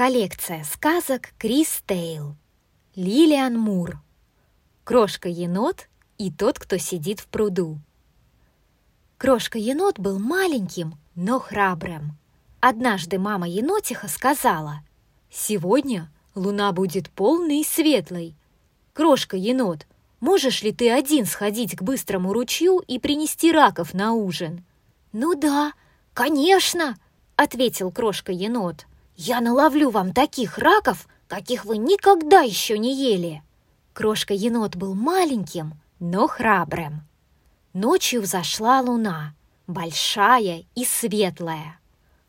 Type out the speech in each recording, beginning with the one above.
Коллекция сказок Крис Тейл. Лилиан Мур. Крошка-енот и тот, кто сидит в пруду. Крошка-енот был маленьким, но храбрым. Однажды мама енотиха сказала, «Сегодня луна будет полной и светлой. Крошка-енот, можешь ли ты один сходить к быстрому ручью и принести раков на ужин?» «Ну да, конечно!» — ответил крошка-енот. «Я наловлю вам таких раков, каких вы никогда еще не ели!» Крошка-енот был маленьким, но храбрым. Ночью взошла луна, большая и светлая.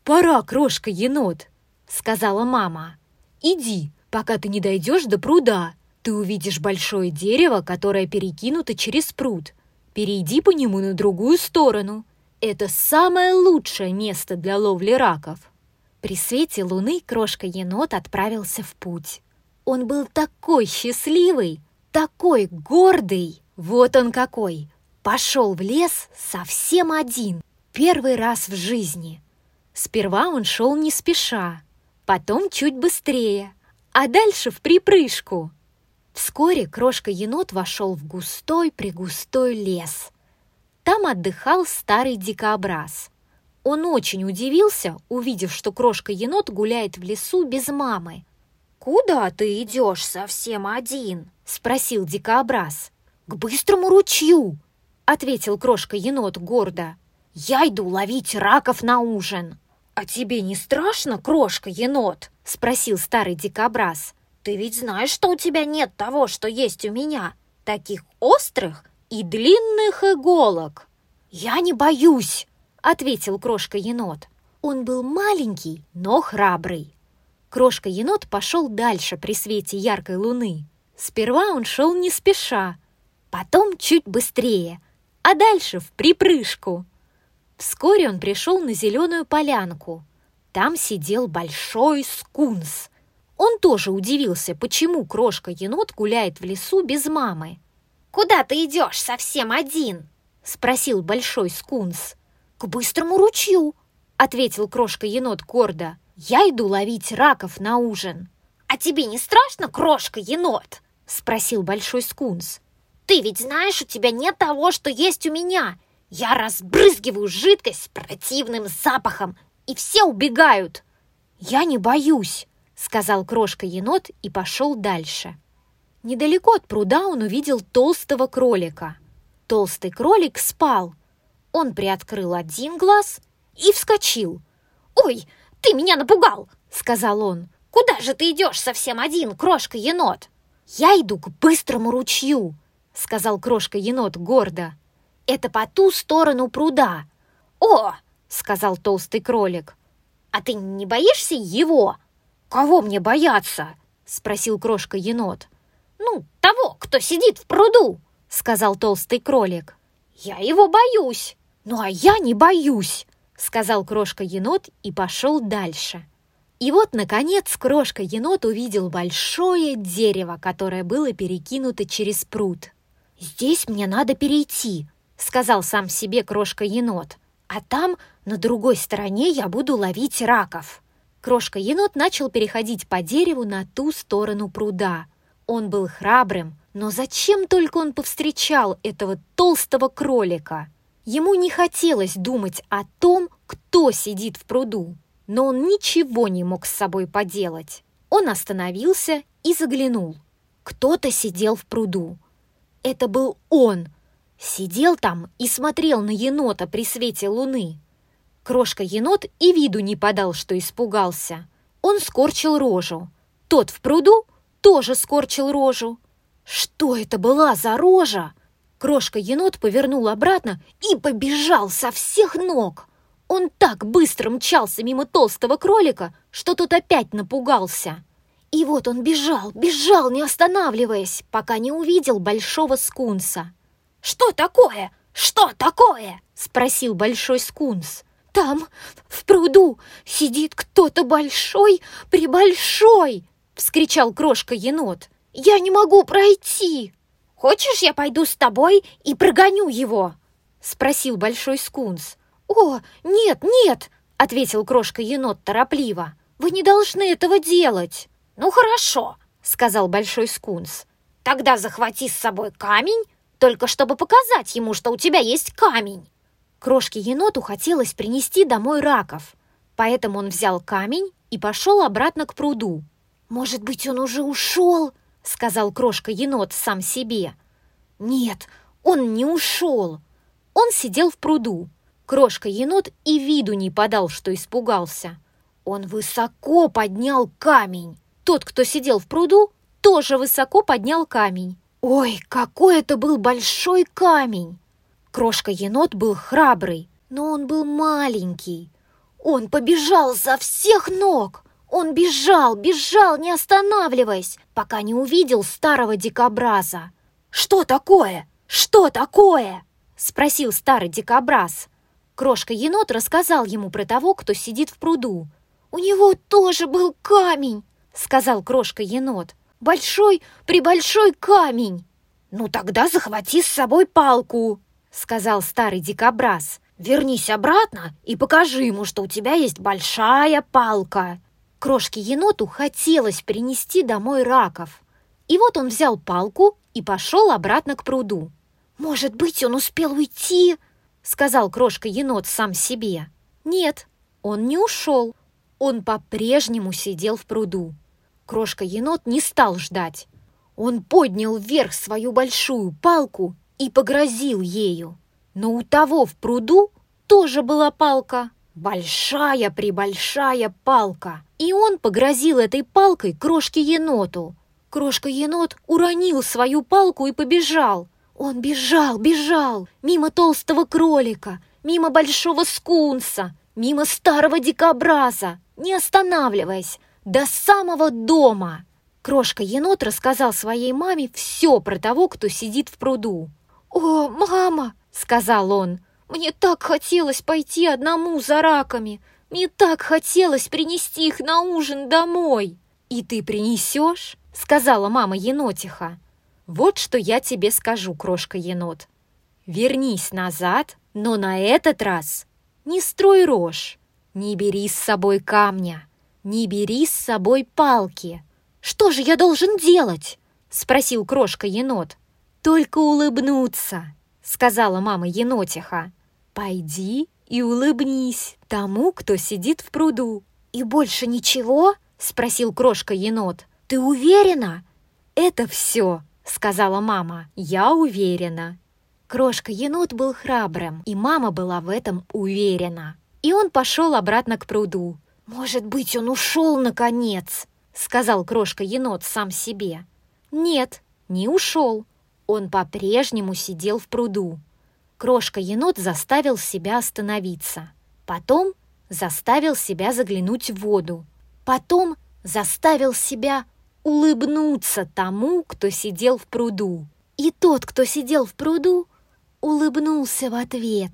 «Пора, крошка-енот!» — сказала мама. «Иди, пока ты не дойдешь до пруда. Ты увидишь большое дерево, которое перекинуто через пруд. Перейди по нему на другую сторону. Это самое лучшее место для ловли раков». При свете луны крошка-енот отправился в путь. Он был такой счастливый, такой гордый. Вот он какой! Пошел в лес совсем один, первый раз в жизни. Сперва он шел не спеша, потом чуть быстрее, а дальше в припрыжку. Вскоре крошка-енот вошел в густой-пригустой лес. Там отдыхал старый дикобраз. Он очень удивился, увидев, что крошка-енот гуляет в лесу без мамы. «Куда ты идешь совсем один?» — спросил дикобраз. «К быстрому ручью!» — ответил крошка-енот гордо. «Я иду ловить раков на ужин!» «А тебе не страшно, крошка-енот?» — спросил старый дикобраз. «Ты ведь знаешь, что у тебя нет того, что есть у меня, таких острых и длинных иголок!» «Я не боюсь!» Ответил крошка-енот. Он был маленький, но храбрый. Крошка-енот пошел дальше при свете яркой луны. Сперва он шел не спеша, потом чуть быстрее, а дальше в припрыжку. Вскоре он пришел на зеленую полянку. Там сидел большой скунс. Он тоже удивился, почему крошка-енот гуляет в лесу без мамы. «Куда ты идешь совсем один?» — спросил большой скунс. «К быстрому ручью», — ответил крошка-енот гордо. «Я иду ловить раков на ужин». «А тебе не страшно, крошка-енот?» — спросил большой скунс. «Ты ведь знаешь, у тебя нет того, что есть у меня. Я разбрызгиваю жидкость с противным запахом, и все убегают». «Я не боюсь», — сказал крошка-енот и пошел дальше. Недалеко от пруда он увидел толстого кролика. Толстый кролик спал — он приоткрыл один глаз и вскочил. «Ой, ты меня напугал!» — сказал он. «Куда же ты идешь совсем один, крошка-енот?» «Я иду к быстрому ручью», — сказал крошка-енот гордо. «Это по ту сторону пруда». «О!» — сказал толстый кролик. «А ты не боишься его?» «Кого мне бояться?» — спросил крошка-енот. «Ну, того, кто сидит в пруду», — сказал толстый кролик. «Я его боюсь». «Ну а я не боюсь!» — сказал крошка-енот и пошел дальше. И вот, наконец, крошка-енот увидел большое дерево, которое было перекинуто через пруд. «Здесь мне надо перейти», — сказал сам себе крошка-енот. «А там, на другой стороне, я буду ловить раков». Крошка-енот начал переходить по дереву на ту сторону пруда. Он был храбрым, но зачем только он повстречал этого толстого кролика? Ему не хотелось думать о том, кто сидит в пруду, но он ничего не мог с собой поделать. Он остановился и заглянул. Кто-то сидел в пруду. Это был он. Сидел там и смотрел на енота при свете луны. Крошка-енот и виду не подал, что испугался. Он скорчил рожу. Тот в пруду тоже скорчил рожу. Что это была за рожа? Крошка-енот повернул обратно и побежал со всех ног. Он так быстро мчался мимо толстого кролика, что тот опять напугался. И вот он бежал, бежал, не останавливаясь, пока не увидел большого скунса. «Что такое? Что такое?» — спросил большой скунс. «Там, в пруду, сидит кто-то большой, прибольшой!» — вскричал крошка-енот. «Я не могу пройти!» «Хочешь, я пойду с тобой и прогоню его?» — спросил большой скунс. «О, нет, нет!» — ответил крошка-енот торопливо. Вы не должны этого делать!» «Ну хорошо», — сказал Большой Скунс. «Тогда захвати с собой камень, только чтобы показать ему, что у тебя есть камень». Крошке еноту хотелось принести домой раков, поэтому он взял камень и пошел обратно к пруду. «Может быть, он уже ушел?» — сказал крошка-енот сам себе. «Нет, он не ушел. Он сидел в пруду. Крошка-енот и виду не подал, что испугался. Он высоко поднял камень. Тот, кто сидел в пруду, тоже высоко поднял камень. Ой, какой это был большой камень! Крошка-енот был храбрый, но он был маленький. Он побежал со всех ног. Он бежал, бежал, не останавливаясь, пока не увидел старого дикобраза. «Что такое? Что такое?» — спросил старый дикобраз. Крошка-енот рассказал ему про того, кто сидит в пруду. «У него тоже был камень!» — сказал крошка-енот. «Большой-пребольшой камень!» «Ну тогда захвати с собой палку!» — сказал старый дикобраз. «Вернись обратно и покажи ему, что у тебя есть большая палка!» Крошке-еноту хотелось принести домой раков. И вот он взял палку и пошел обратно к пруду. «Может быть, он успел уйти?» — сказал крошка-енот сам себе. «Нет, он не ушел. Он по-прежнему сидел в пруду. Крошка-енот не стал ждать. Он поднял вверх свою большую палку и погрозил ею. Но у того в пруду тоже была палка. Большая-пребольшая палка. И он погрозил этой палкой крошке-еноту. Крошка-енот уронил свою палку и побежал. Он бежал, бежал, мимо толстого кролика, мимо большого скунса, мимо старого дикобраза, не останавливаясь, до самого дома. Крошка-енот рассказал своей маме все про того, кто сидит в пруду. «О, мама!» — сказал он. «Мне так хотелось пойти одному за раками. Мне так хотелось принести их на ужин домой». «И ты принесешь?» — сказала мама енотиха. «Вот что я тебе скажу, крошка-енот. Вернись назад, но на этот раз не строй рожь, не бери с собой камня, не бери с собой палки. Что же я должен делать?» — спросил крошка-енот. «Только улыбнуться», — сказала мама енотиха. «Пойди и улыбнись тому, кто сидит в пруду». «И больше ничего?» — спросил крошка-енот. «Ты уверена?» «Это все», — сказала мама. «Я уверена». Крошка-енот был храбрым, и мама была в этом уверена. И он пошел обратно к пруду. «Может быть, он ушел, наконец?» — сказал крошка-енот сам себе. «Нет, не ушел. Он по-прежнему сидел в пруду. Крошка-енот заставил себя остановиться. Потом заставил себя заглянуть в воду. Потом заставил себя улыбнуться тому, кто сидел в пруду. И тот, кто сидел в пруду, улыбнулся в ответ.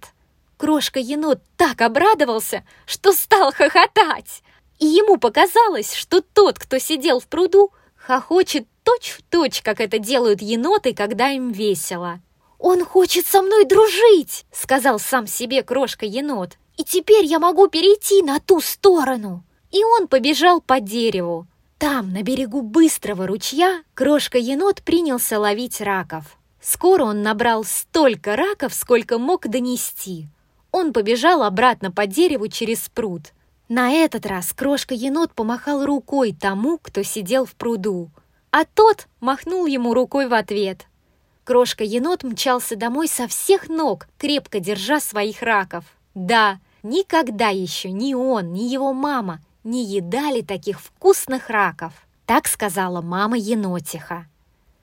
Крошка-енот так обрадовался, что стал хохотать. И ему показалось, что тот, кто сидел в пруду, хохочет точь-в-точь, как это делают еноты, когда им весело. «Он хочет со мной дружить!» — сказал сам себе крошка-енот. «И теперь я могу перейти на ту сторону!» И он побежал по дереву. Там, на берегу быстрого ручья, крошка-енот принялся ловить раков. Скоро он набрал столько раков, сколько мог донести. Он побежал обратно по дереву через пруд. На этот раз крошка-енот помахал рукой тому, кто сидел в пруду а тот махнул ему рукой в ответ. Крошка-енот мчался домой со всех ног, крепко держа своих раков. Да, никогда еще ни он, ни его мама не едали таких вкусных раков. Так сказала мама енотиха.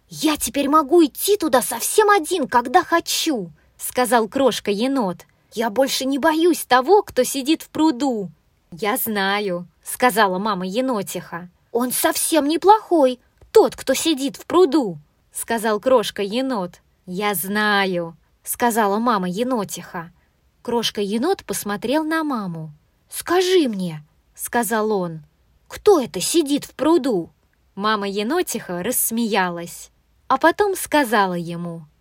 «Я теперь могу идти туда совсем один, когда хочу», — сказал крошка-енот. «Я больше не боюсь того, кто сидит в пруду». «Я знаю», — сказала мама енотиха. «Он совсем неплохой, тот, кто сидит в пруду», — сказал крошка-енот. «Я знаю», — сказала мама енотиха. Крошка-енот посмотрел на маму. «Скажи мне», — сказал он, — «кто это сидит в пруду?» Мама енотиха рассмеялась, а потом сказала ему —